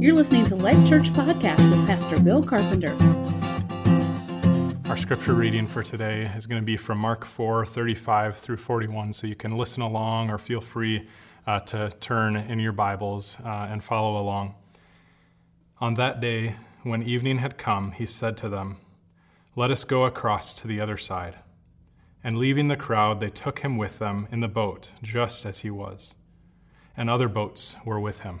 You're listening to Life Church Podcast with Pastor Bill Carpenter. Our scripture reading for today is going to be from Mark 4 35 through 41, so you can listen along or feel free uh, to turn in your Bibles uh, and follow along. On that day, when evening had come, he said to them, Let us go across to the other side. And leaving the crowd, they took him with them in the boat, just as he was. And other boats were with him.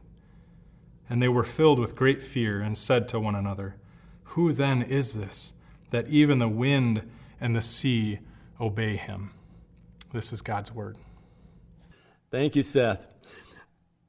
And they were filled with great fear and said to one another, Who then is this, that even the wind and the sea obey him? This is God's word. Thank you, Seth.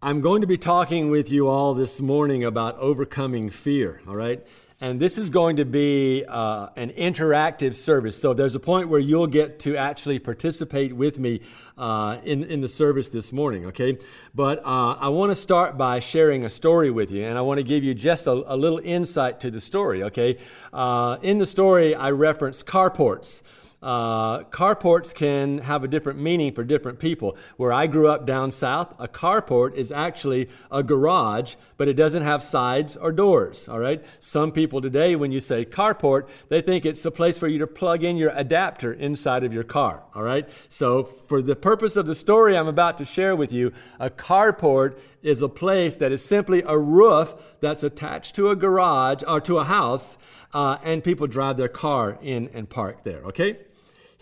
I'm going to be talking with you all this morning about overcoming fear, all right? And this is going to be uh, an interactive service. So there's a point where you'll get to actually participate with me uh, in, in the service this morning, okay? But uh, I want to start by sharing a story with you, and I want to give you just a, a little insight to the story, okay? Uh, in the story, I reference carports. Uh, carports can have a different meaning for different people. Where I grew up down south, a carport is actually a garage, but it doesn't have sides or doors. All right. Some people today, when you say carport, they think it's a place for you to plug in your adapter inside of your car. All right. So, for the purpose of the story I'm about to share with you, a carport is a place that is simply a roof that's attached to a garage or to a house, uh, and people drive their car in and park there. Okay.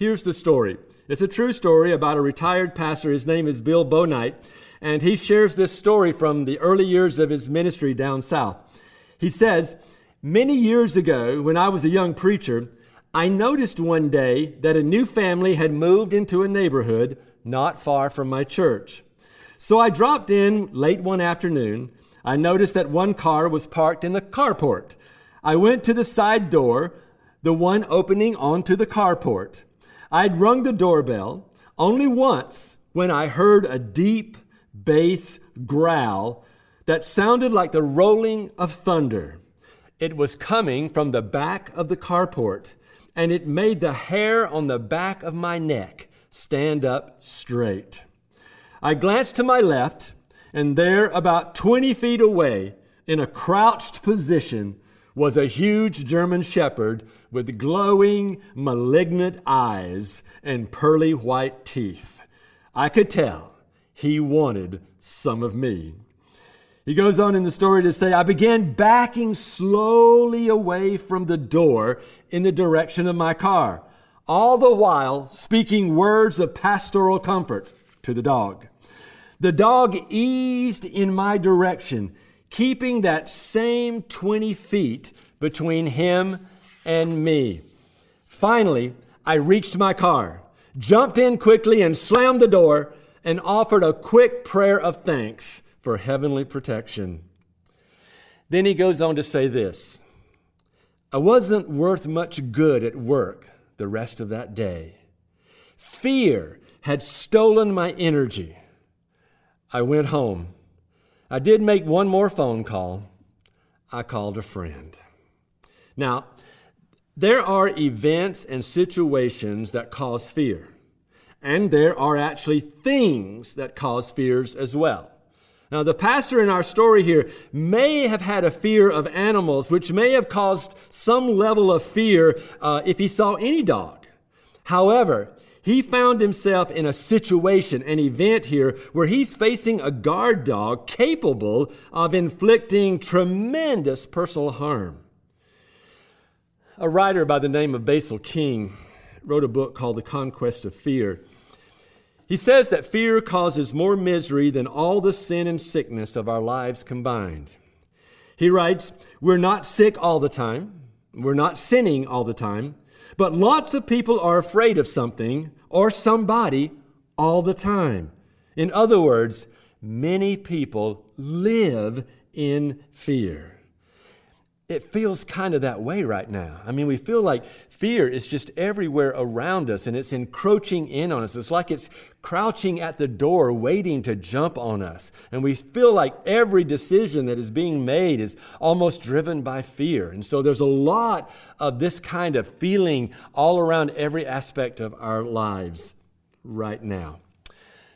Here's the story. It's a true story about a retired pastor. His name is Bill Bonight, and he shares this story from the early years of his ministry down south. He says, Many years ago, when I was a young preacher, I noticed one day that a new family had moved into a neighborhood not far from my church. So I dropped in late one afternoon. I noticed that one car was parked in the carport. I went to the side door, the one opening onto the carport. I'd rung the doorbell only once when I heard a deep bass growl that sounded like the rolling of thunder. It was coming from the back of the carport, and it made the hair on the back of my neck stand up straight. I glanced to my left, and there, about 20 feet away, in a crouched position, was a huge German shepherd with glowing, malignant eyes and pearly white teeth. I could tell he wanted some of me. He goes on in the story to say, I began backing slowly away from the door in the direction of my car, all the while speaking words of pastoral comfort to the dog. The dog eased in my direction keeping that same 20 feet between him and me. Finally, I reached my car, jumped in quickly, and slammed the door and offered a quick prayer of thanks for heavenly protection. Then he goes on to say this I wasn't worth much good at work the rest of that day. Fear had stolen my energy. I went home I did make one more phone call. I called a friend. Now, there are events and situations that cause fear, and there are actually things that cause fears as well. Now, the pastor in our story here may have had a fear of animals, which may have caused some level of fear uh, if he saw any dog. However, he found himself in a situation, an event here, where he's facing a guard dog capable of inflicting tremendous personal harm. A writer by the name of Basil King wrote a book called The Conquest of Fear. He says that fear causes more misery than all the sin and sickness of our lives combined. He writes, We're not sick all the time, we're not sinning all the time, but lots of people are afraid of something or somebody all the time. In other words, many people live in fear it feels kind of that way right now. I mean, we feel like fear is just everywhere around us and it's encroaching in on us. It's like it's crouching at the door waiting to jump on us. And we feel like every decision that is being made is almost driven by fear. And so there's a lot of this kind of feeling all around every aspect of our lives right now.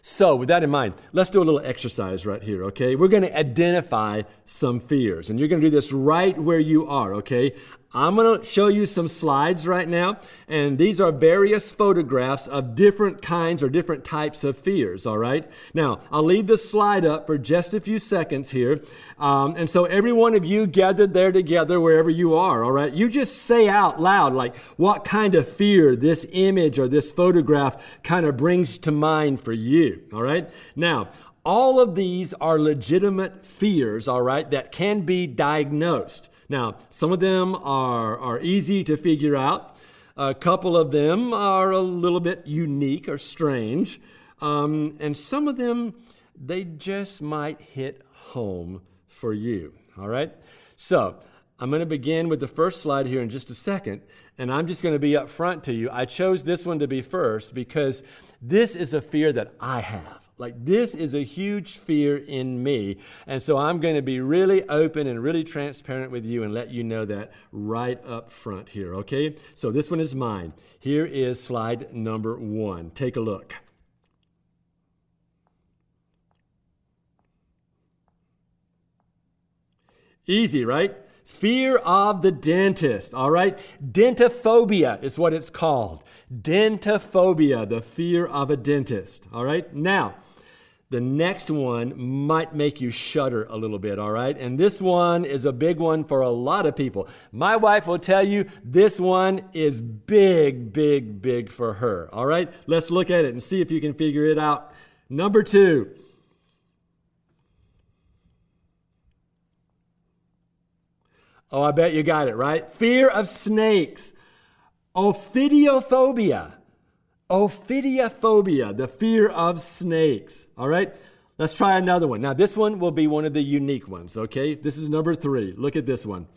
So, with that in mind, let's do a little exercise right here, okay? We're to identify some fears, and you're to do this right where you are, okay? I'm going to show you some slides right now, and these are various photographs of different kinds or different types of fears, all right? Now, I'll leave the slide up for just a few seconds here. Um, and so, every one of you gathered there together, wherever you are, all right? You just say out loud, like, what kind of fear this image or this photograph kind of brings to mind for you, all right? Now, all of these are legitimate fears, all right, that can be diagnosed. Now, some of them are, are easy to figure out. A couple of them are a little bit unique or strange. Um, and some of them, they just might hit home for you. All right? So, I'm going to begin with the first slide here in just a second, and I'm just going to be up front to you. I chose this one to be first because this is a fear that I have. Like, this is a huge fear in me. And so I'm going to be really open and really transparent with you and let you know that right up front here, okay? So this one is mine. Here is slide number one. Take a look. Easy, right? Fear of the dentist, all right? Dentophobia is what it's called. Dentophobia, the fear of a dentist, all right? Now, the next one might make you shudder a little bit, all right? And this one is a big one for a lot of people. My wife will tell you this one is big, big, big for her, all right? Let's look at it and see if you can figure it out. Number two. Oh, I bet you got it, right? Fear of snakes. Ophidiophobia. Ophidiophobia, the fear of snakes. All right? Let's try another one. Now, this one will be one of the unique ones, okay? This is number three. Look at this one.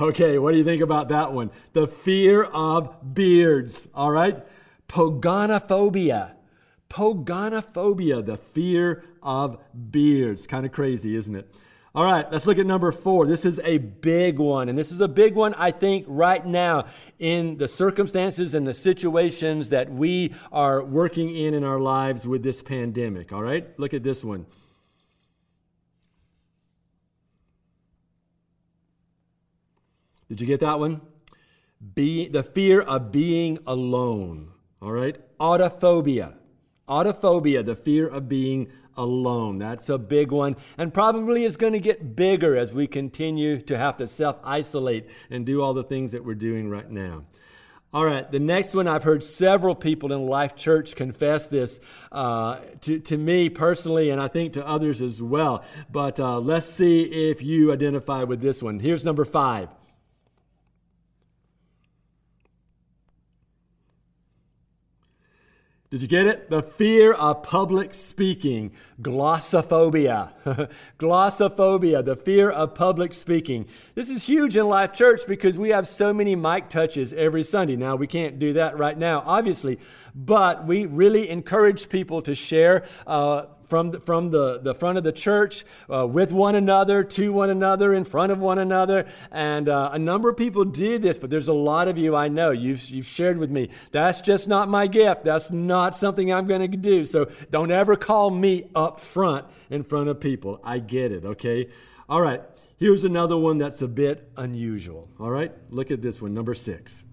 Okay, what do you think about that one? The fear of beards, all right? Pogonophobia. Pogonophobia, the fear of beards. Kind of crazy, isn't it? All right, let's look at number four. This is a big one. And this is a big one, I think, right now in the circumstances and the situations that we are working in in our lives with this pandemic. All right, look at this one. Did you get that one? Be, the fear of being alone. All right, autophobia. Autophobia, the fear of being alone. That's a big one, and probably is going to get bigger as we continue to have to self isolate and do all the things that we're doing right now. All right, the next one, I've heard several people in Life Church confess this uh, to, to me personally, and I think to others as well. But uh, let's see if you identify with this one. Here's number five Did you get it? The fear of public speaking. Glossophobia. Glossophobia, the fear of public speaking. This is huge in Life Church because we have so many mic touches every Sunday. Now, we can't do that right now, obviously, but we really encourage people to share uh, from the, from the, the front of the church uh, with one another, to one another, in front of one another. And uh, a number of people do this, but there's a lot of you I know. You've, you've shared with me. That's just not my gift. That's not something I'm going to do. So don't ever call me up front in front of people. I get it, okay? All right. Here's another one that's a bit unusual. All right. Look at this one, number six.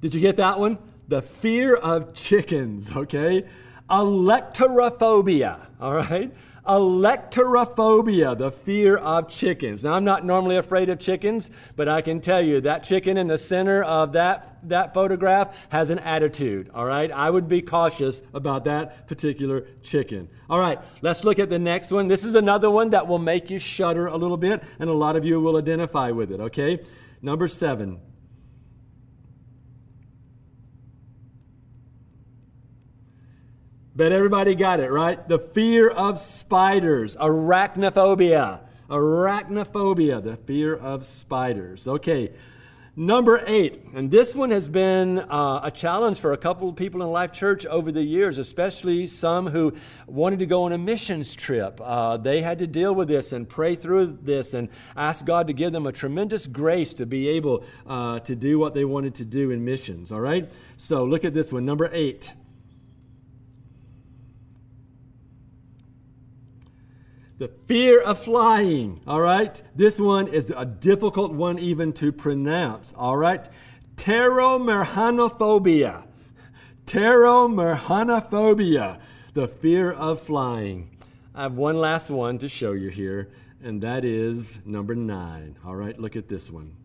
Did you get that one? the fear of chickens, okay? Alektorophobia, all right? Alektorophobia, the fear of chickens. Now, I'm not normally afraid of chickens, but I can tell you that chicken in the center of that, that photograph has an attitude, all right? I would be cautious about that particular chicken. All right, let's look at the next one. This is another one that will make you shudder a little bit, and a lot of you will identify with it, okay? Number seven Bet everybody got it, right? The fear of spiders, arachnophobia. Arachnophobia, the fear of spiders. Okay, Number eight, and this one has been uh, a challenge for a couple of people in Life Church over the years, especially some who wanted to go on a missions trip. Uh, they had to deal with this and pray through this and ask God to give them a tremendous grace to be able uh, to do what they wanted to do in missions. All right? So look at this one, number eight. The fear of flying, all right? This one is a difficult one even to pronounce, all right? Pteromerhanophobia. Pteromerhanophobia, the fear of flying. I have one last one to show you here, and that is number nine. All right, look at this one.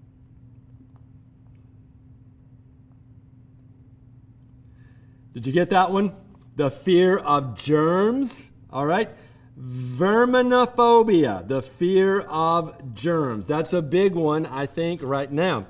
Did you get that one? The fear of germs, all right? Verminophobia, the fear of germs. That's a big one, I think, right now.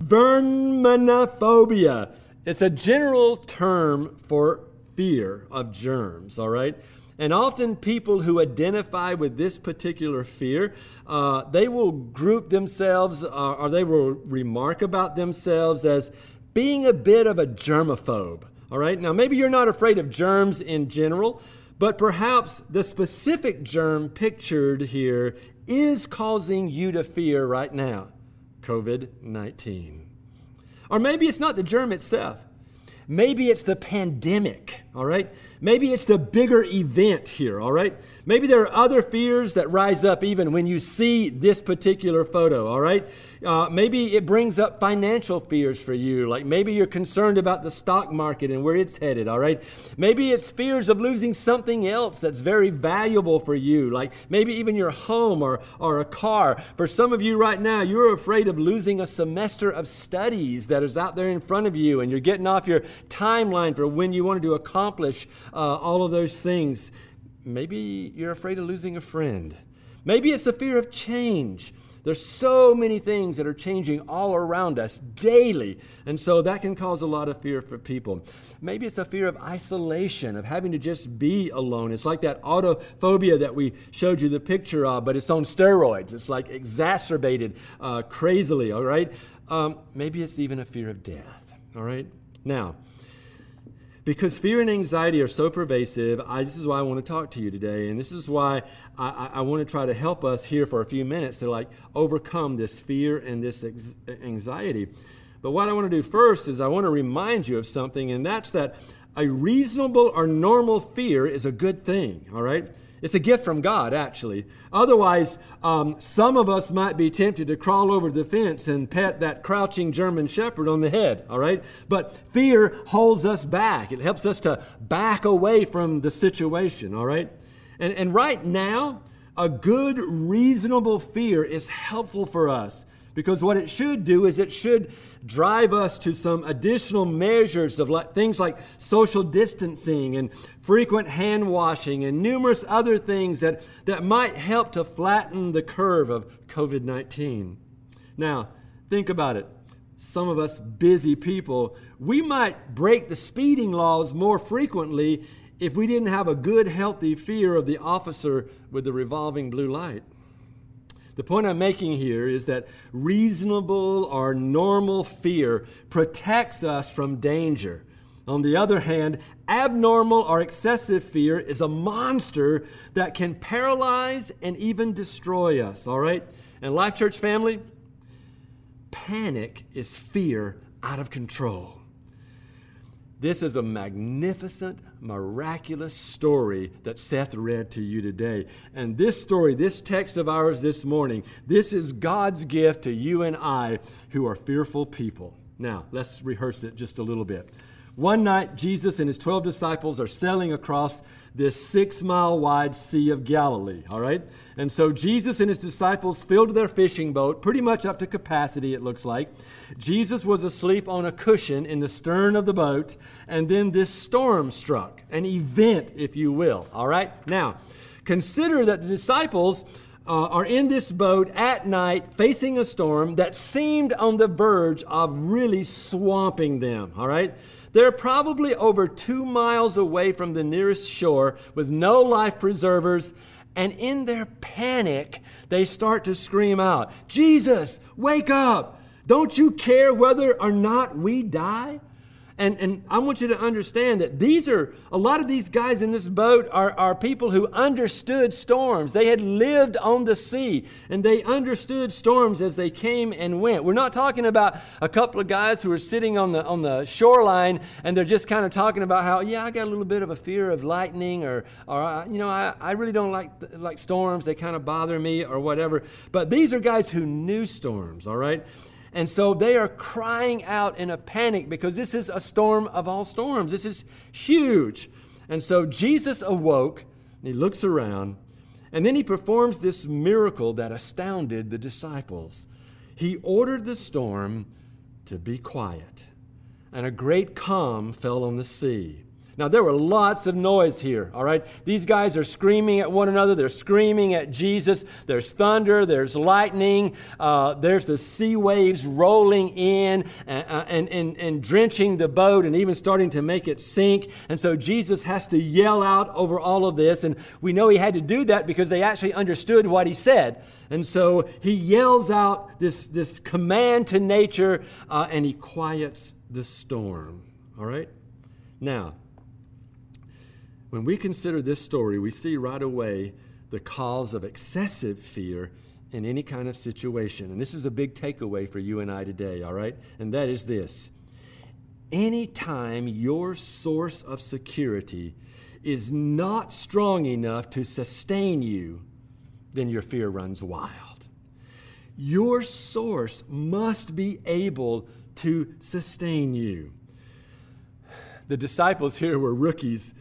Verminophobia. It's a general term for fear of germs, all right? And often people who identify with this particular fear, uh, they will group themselves uh, or they will remark about themselves as being a bit of a germaphobe, all right? Now, maybe you're not afraid of germs in general, but perhaps the specific germ pictured here is causing you to fear right now COVID 19. Or maybe it's not the germ itself. Maybe it's the pandemic, all right? Maybe it's the bigger event here, all right? Maybe there are other fears that rise up even when you see this particular photo, all right? Uh, maybe it brings up financial fears for you, like maybe you're concerned about the stock market and where it's headed, all right? Maybe it's fears of losing something else that's very valuable for you, like maybe even your home or, or a car. For some of you right now, you're afraid of losing a semester of studies that is out there in front of you, and you're getting off your timeline for when you wanted to accomplish uh, all of those things. Maybe you're afraid of losing a friend. Maybe it's a fear of change. There's so many things that are changing all around us daily, and so that can cause a lot of fear for people. Maybe it's a fear of isolation, of having to just be alone. It's like that autophobia that we showed you the picture of, but it's on steroids. It's like exacerbated uh, crazily, all right? Um, maybe it's even a fear of death, all right? Now, because fear and anxiety are so pervasive, I, this is why I want to talk to you today. And this is why I, I, want to try to help us here for a few minutes to like overcome this fear and this ex- anxiety. But what I want to do first is I want to remind you of something, and that's that a reasonable or normal fear is a good thing, all right? It's a gift from God, actually. Otherwise, um, some of us might be tempted to crawl over the fence and pet that crouching German shepherd on the head, all right? But fear holds us back. It helps us to back away from the situation, all right? And, and right now, a good, reasonable fear is helpful for us because what it should do is it should drive us to some additional measures of like, things like social distancing and frequent hand washing and numerous other things that, that might help to flatten the curve of COVID 19. Now, think about it. Some of us busy people, we might break the speeding laws more frequently if we didn't have a good, healthy fear of the officer with the revolving blue light. The point I'm making here is that reasonable or normal fear protects us from danger. On the other hand, abnormal or excessive fear is a monster that can paralyze and even destroy us, all right? And Life Church family, panic is fear out of control. This is a magnificent, miraculous story that Seth read to you today. And this story, this text of ours this morning, this is God's gift to you and I who are fearful people. Now, let's rehearse it just a little bit. One night, Jesus and his 12 disciples are sailing across this six mile wide Sea of Galilee, all right? And so Jesus and his disciples filled their fishing boat pretty much up to capacity, it looks like. Jesus was asleep on a cushion in the stern of the boat, and then this storm struck, an event, if you will, all right? Now, consider that the disciples uh, are in this boat at night facing a storm that seemed on the verge of really swamping them, all right? They're probably over two miles away from the nearest shore with no life preservers. And in their panic, they start to scream out, Jesus, wake up! Don't you care whether or not we die? And, and I want you to understand that these are, a lot of these guys in this boat are, are people who understood storms. They had lived on the sea and they understood storms as they came and went. We're not talking about a couple of guys who are sitting on the, on the shoreline and they're just kind of talking about how, yeah, I got a little bit of a fear of lightning or, or you know, I, I really don't like, like storms. They kind of bother me or whatever. But these are guys who knew storms, all right? And so they are crying out in a panic because this is a storm of all storms. This is huge. And so Jesus awoke, and he looks around, and then he performs this miracle that astounded the disciples. He ordered the storm to be quiet, and a great calm fell on the sea. Now, there were lots of noise here, all right? These guys are screaming at one another. They're screaming at Jesus. There's thunder, there's lightning, uh, there's the sea waves rolling in and, uh, and, and, and drenching the boat and even starting to make it sink. And so Jesus has to yell out over all of this. And we know he had to do that because they actually understood what he said. And so he yells out this, this command to nature uh, and he quiets the storm, all right? Now, when we consider this story, we see right away the cause of excessive fear in any kind of situation. And this is a big takeaway for you and I today, all right? And that is this anytime your source of security is not strong enough to sustain you, then your fear runs wild. Your source must be able to sustain you. The disciples here were rookies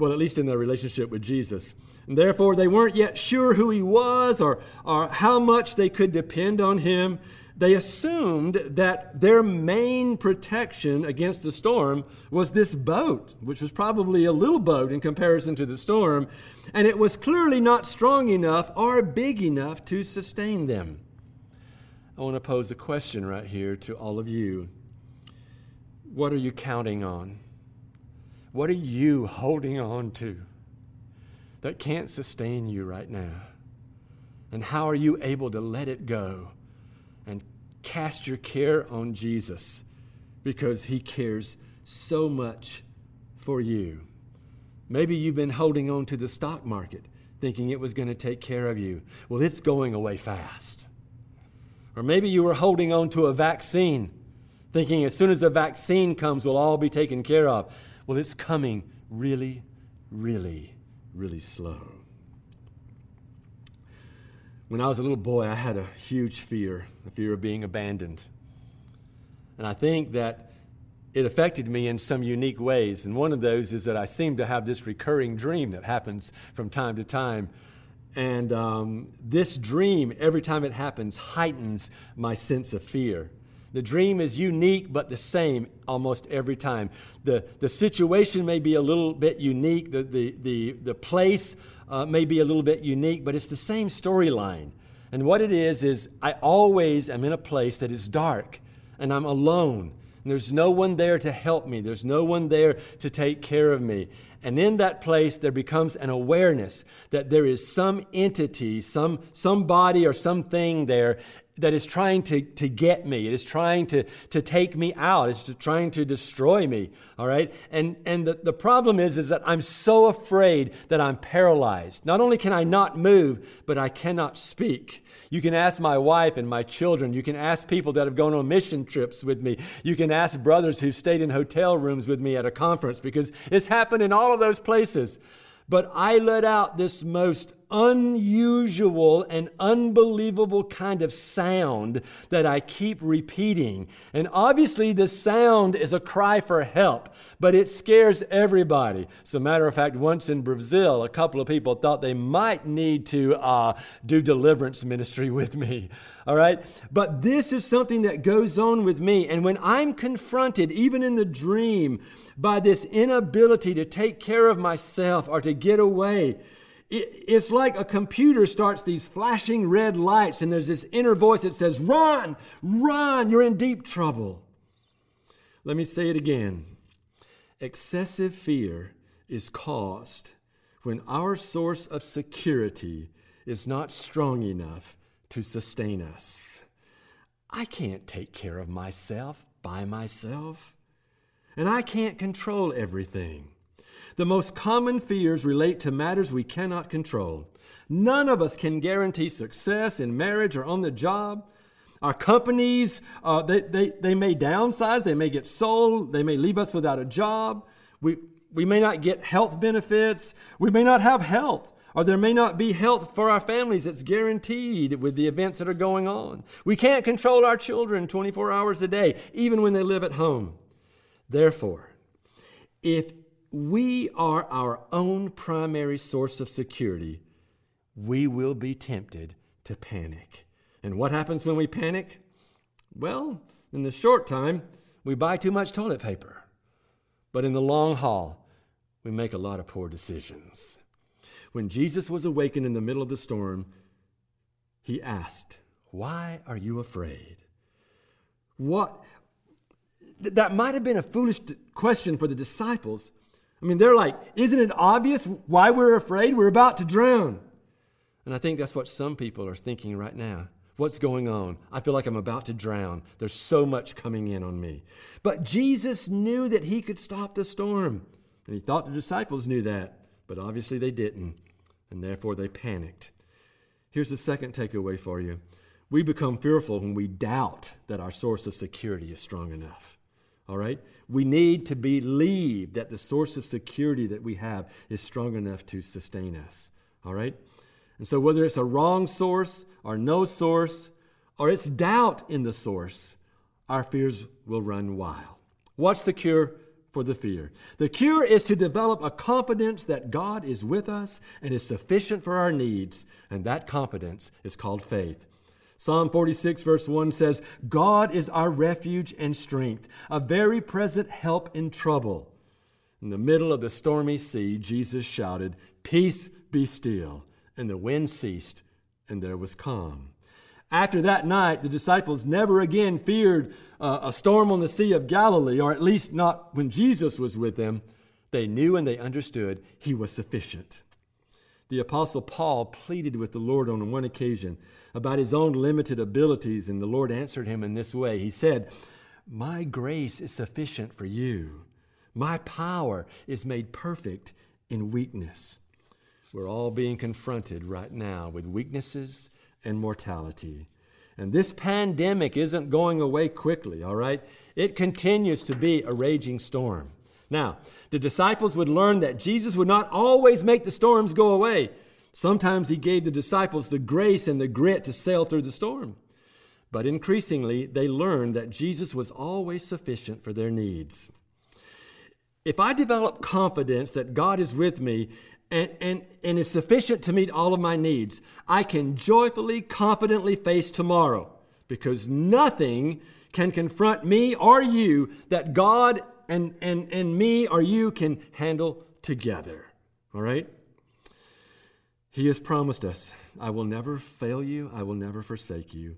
well, at least in their relationship with Jesus. And therefore, they weren't yet sure who he was or, or how much they could depend on him. They assumed that their main protection against the storm was this boat, which was probably a little boat in comparison to the storm, and it was clearly not strong enough or big enough to sustain them. I want to pose a question right here to all of you. What are you counting on? What are you holding on to that can't sustain you right now? And how are you able to let it go and cast your care on Jesus because he cares so much for you? Maybe you've been holding on to the stock market thinking it was going to take care of you. Well, it's going away fast. Or maybe you were holding on to a vaccine thinking as soon as the vaccine comes, we'll all be taken care of. Well, it's coming really, really, really slow. When I was a little boy, I had a huge fear, the fear of being abandoned. And I think that it affected me in some unique ways. And one of those is that I seem to have this recurring dream that happens from time to time. And um, this dream, every time it happens, heightens my sense of fear. The dream is unique but the same almost every time. The, the situation may be a little bit unique, the, the, the, the place uh, may be a little bit unique, but it's the same storyline. And what it is, is I always am in a place that is dark and I'm alone. And there's no one there to help me, there's no one there to take care of me. And in that place, there becomes an awareness that there is some entity, some somebody or something there that is trying to, to get me. It is trying to, to take me out. It's trying to destroy me. All right. And, and the, the problem is, is that I'm so afraid that I'm paralyzed. Not only can I not move, but I cannot speak. You can ask my wife and my children. You can ask people that have gone on mission trips with me. You can ask brothers who stayed in hotel rooms with me at a conference because it's happened in all of those places. But I let out this most unusual and unbelievable kind of sound that I keep repeating. And obviously, the sound is a cry for help, but it scares everybody. As a matter of fact, once in Brazil, a couple of people thought they might need to uh, do deliverance ministry with me. All right? But this is something that goes on with me. And when I'm confronted, even in the dream, by this inability to take care of myself or to get away, It's like a computer starts these flashing red lights, and there's this inner voice that says, Run, run, you're in deep trouble. Let me say it again. Excessive fear is caused when our source of security is not strong enough to sustain us. I can't take care of myself by myself, and I can't control everything. The most common fears relate to matters we cannot control. None of us can guarantee success in marriage or on the job. Our companies, uh, they, they, they may downsize, they may get sold, they may leave us without a job. We, we may not get health benefits, we may not have health. Or there may not be health for our families that's guaranteed with the events that are going on. We can't control our children 24 hours a day, even when they live at home. Therefore, if we are our own primary source of security, we will be tempted to panic. And what happens when we panic? Well, in the short time, we buy too much toilet paper. But in the long haul, we make a lot of poor decisions. When Jesus was awakened in the middle of the storm, he asked, Why are you afraid? What? That might have been a foolish question for the disciples. I mean, they're like, Isn't it obvious why we're afraid? We're about to drown. And I think that's what some people are thinking right now. What's going on? I feel like I'm about to drown. There's so much coming in on me. But Jesus knew that he could stop the storm. And he thought the disciples knew that but obviously they didn't, and therefore they panicked. Here's the second takeaway for you we become fearful when we doubt that our source of security is strong enough. All right? We need to believe that the source of security that we have is strong enough to sustain us. All right? And so, whether it's a wrong source or no source, or it's doubt in the source, our fears will run wild. What's the cure? for the fear. The cure is to develop a confidence that God is with us and is sufficient for our needs, and that confidence is called faith. Psalm 46, verse 1 says, God is our refuge and strength, a very present help in trouble. In the middle of the stormy sea, Jesus shouted, Peace be still. And the wind ceased, and there was calm. After that night, the disciples never again feared uh, a storm on the Sea of Galilee, or at least not when Jesus was with them. They knew and they understood he was sufficient. The Apostle Paul pleaded with the Lord on one occasion about his own limited abilities, and the Lord answered him in this way He said, My grace is sufficient for you, my power is made perfect in weakness. We're all being confronted right now with weaknesses and mortality. And this pandemic isn't going away quickly, all right? It continues to be a raging storm. Now, the disciples would learn that Jesus would not always make the storms go away. Sometimes he gave the disciples the grace and the grit to sail through the storm. But increasingly, they learned that Jesus was always sufficient for their needs. If I develop confidence that God is with me and, and, and is sufficient to meet all of my needs, I can joyfully, confidently face tomorrow because nothing can confront me or you that God and, and, and me or you can handle together. All right? He has promised us, I will never fail you, I will never forsake you.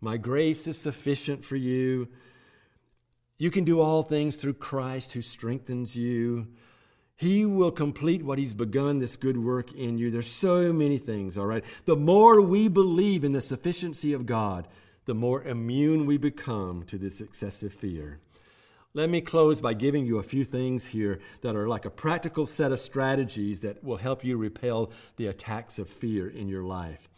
My grace is sufficient for you. You can do all things through Christ who strengthens you. He will complete what He's begun, this good work in you. There's so many things, all right? The more we believe in the sufficiency of God, the more immune we become to this excessive fear. Let me close by giving you a few things here that are like a practical set of strategies that will help you repel the attacks of fear in your life.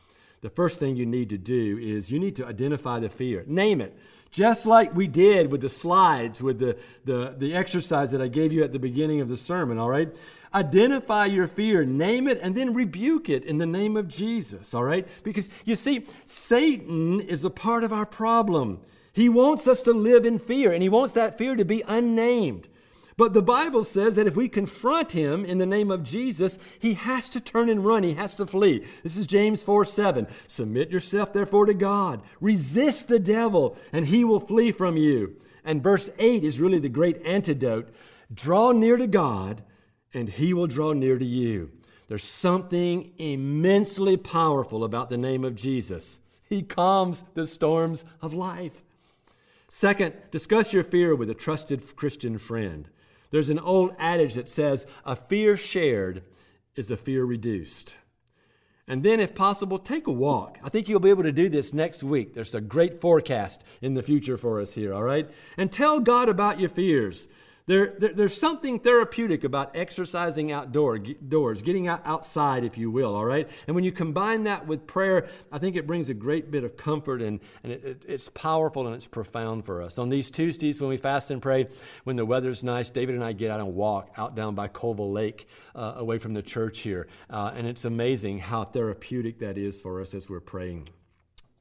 The first thing you need to do is you need to identify the fear, name it. Just like we did with the slides, with the, the, the exercise that I gave you at the beginning of the sermon, all right? Identify your fear, name it, and then rebuke it in the name of Jesus, all right? Because you see, Satan is a part of our problem. He wants us to live in fear, and he wants that fear to be unnamed. But the Bible says that if we confront him in the name of Jesus, he has to turn and run. He has to flee. This is James 4 7. Submit yourself, therefore, to God. Resist the devil, and he will flee from you. And verse 8 is really the great antidote. Draw near to God, and he will draw near to you. There's something immensely powerful about the name of Jesus. He calms the storms of life. Second, discuss your fear with a trusted Christian friend. There's an old adage that says, a fear shared is a fear reduced. And then, if possible, take a walk. I think you'll be able to do this next week. There's a great forecast in the future for us here, all right? And tell God about your fears. There, there, there's something therapeutic about exercising outdoors, getting out outside, if you will, all right? And when you combine that with prayer, I think it brings a great bit of comfort and, and it, it, it's powerful and it's profound for us. On these Tuesdays, when we fast and pray, when the weather's nice, David and I get out and walk out down by Colville Lake, uh, away from the church here. Uh, and it's amazing how therapeutic that is for us as we're praying.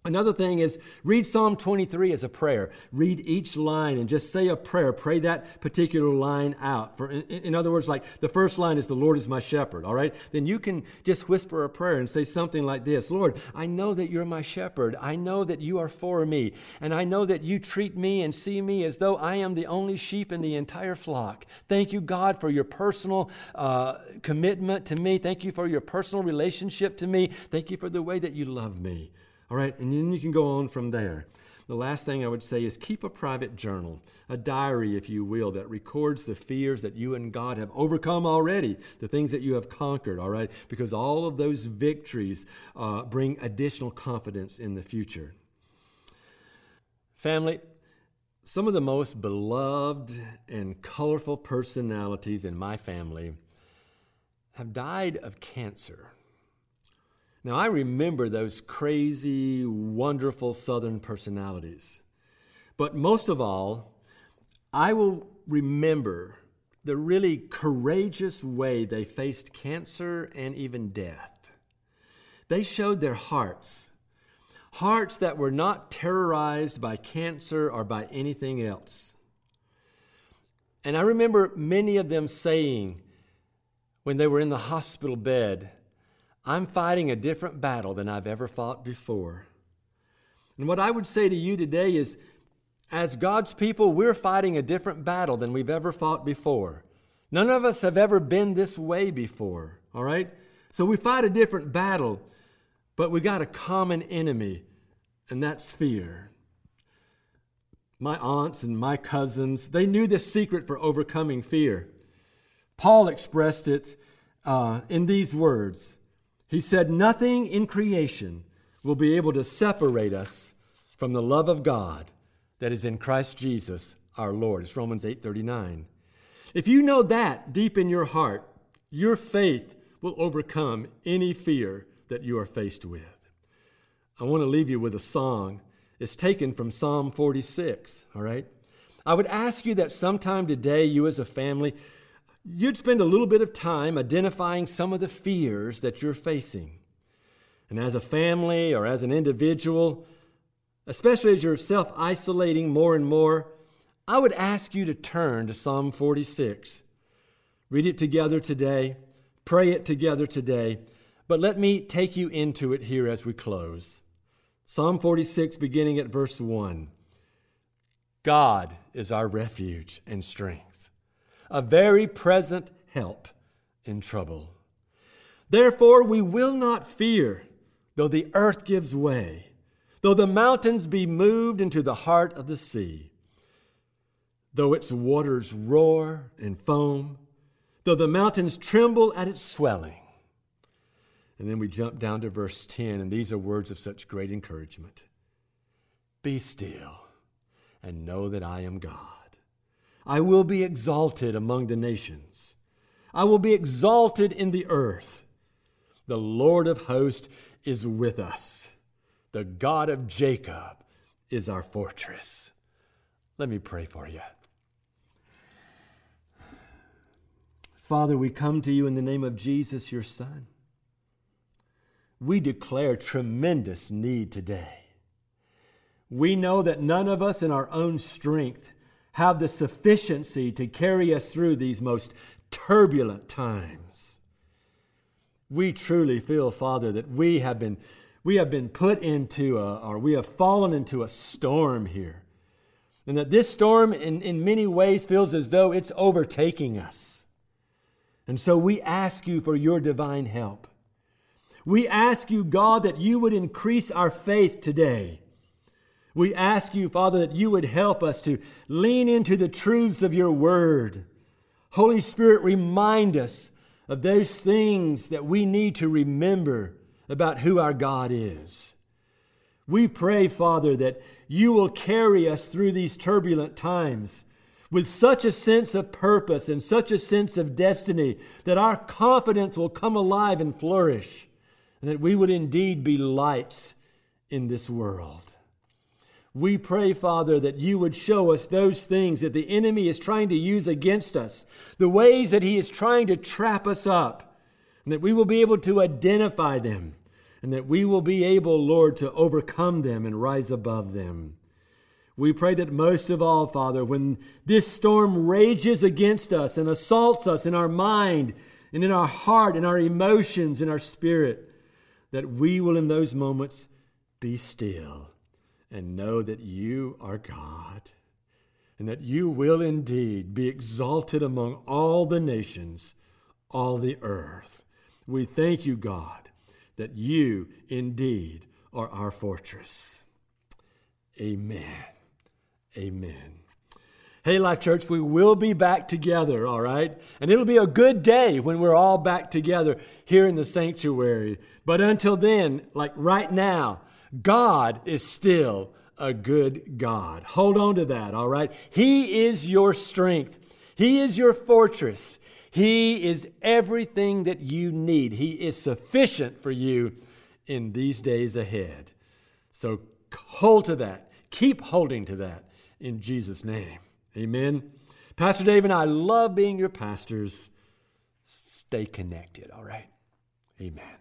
Another thing is read Psalm 23 as a prayer. Read each line and just say a prayer. Pray that particular line out. For, in, in, other words, like the first line is, The Lord is my shepherd, all right? Then you can just whisper a prayer and say something like this Lord, I know that you're my shepherd. I know that you are for me. And I know that you treat me and see me as though I am the only sheep in the entire flock. Thank you, God, for your personal uh, commitment to me. Thank you for your personal relationship to me. Thank you for the way that you love me. All right, and then you can go on from there. The last thing I would say is keep a private journal, a diary, if you will, that records the fears that you and God have overcome already, the things that you have conquered, all right? Because all of those victories uh, bring additional confidence in the future. Family, some of the most beloved and colorful personalities in my family have died of cancer. Now, I remember those crazy, wonderful Southern personalities. But most of all, I will remember the really courageous way they faced cancer and even death. They showed their hearts, hearts that were not terrorized by cancer or by anything else. And I remember many of them saying when they were in the hospital bed, I'm fighting a different battle than I've ever fought before. And what I would say to you today is, as God's people, we're fighting a different battle than we've ever fought before. None of us have ever been this way before, all right? So we fight a different battle, but we got a common enemy, and that's fear. My aunts and my cousins, they knew the secret for overcoming fear. Paul expressed it uh, in these words he said, Nothing in creation will be able to separate us from the love of God that is in Christ Jesus our Lord. It's Romans 8:39. If you know that deep in your heart, your faith will overcome any fear that you are faced with. I want to leave you with a song. It's taken from Psalm 46, all right? I would ask you that sometime today, you as a family, you'd spend a little bit of time identifying some of the fears that you're facing. And as a family or as an individual, especially as you're self isolating more and more, I would ask you to turn to Psalm 46. Read it together today, pray it together today, but let me take you into it here as we close. Psalm 46, beginning at verse 1. God is our refuge and strength a very present help in trouble. Therefore, we will not fear, though the earth gives way, though the mountains be moved into the heart of the sea, though its waters roar and foam, though the mountains tremble at its swelling. And then we jump down to verse 10, and these are words of such great encouragement Be still and know that I am God. I will be exalted among the nations. I will be exalted in the earth. The Lord of hosts is with us. The God of Jacob is our fortress. Let me pray for you. Father, we come to you in the name of Jesus, your Son. We declare tremendous need today. We know that none of us in our own strength have the sufficiency to carry us through these most turbulent times. We truly feel, Father, that we have been, we have been put into a, or we have fallen into a storm here. And that this storm, in, in many ways, feels as though it's overtaking us. And so we ask you for your divine help. We ask you, God, that you would increase our faith today. We ask you, Father, that you would help us to lean into the truths of your word. Holy Spirit, remind us of those things that we need to remember about who our God is. We pray, Father, that you will carry us through these turbulent times with such a sense of purpose and such a sense of destiny that our confidence will come alive and flourish, and that we would indeed be lights in this world. We pray, Father, that you would show us those things that the enemy is trying to use against us, the ways that he is trying to trap us up, and that we will be able to identify them, and that we will be able, Lord, to overcome them and rise above them. We pray that most of all, Father, when this storm rages against us and assaults us in our mind and in our heart and our emotions and our spirit, that we will in those moments be still and know that you are God and that you will indeed be exalted among all the nations, all the earth. We thank you, God, that you indeed are our fortress. Amen. Amen. Hey, Life Church, we will be back together, all right? And it'll be a good day when we're all back together here in the sanctuary. But until then, like right now, God is still a good God. Hold on to that, all right? He is your strength, He is your fortress. He is everything that you need. He is sufficient for you in these days ahead. So hold to that. Keep holding to that in Jesus' name. Amen. Pastor Dave and I love being your pastors. Stay connected, all right? Amen.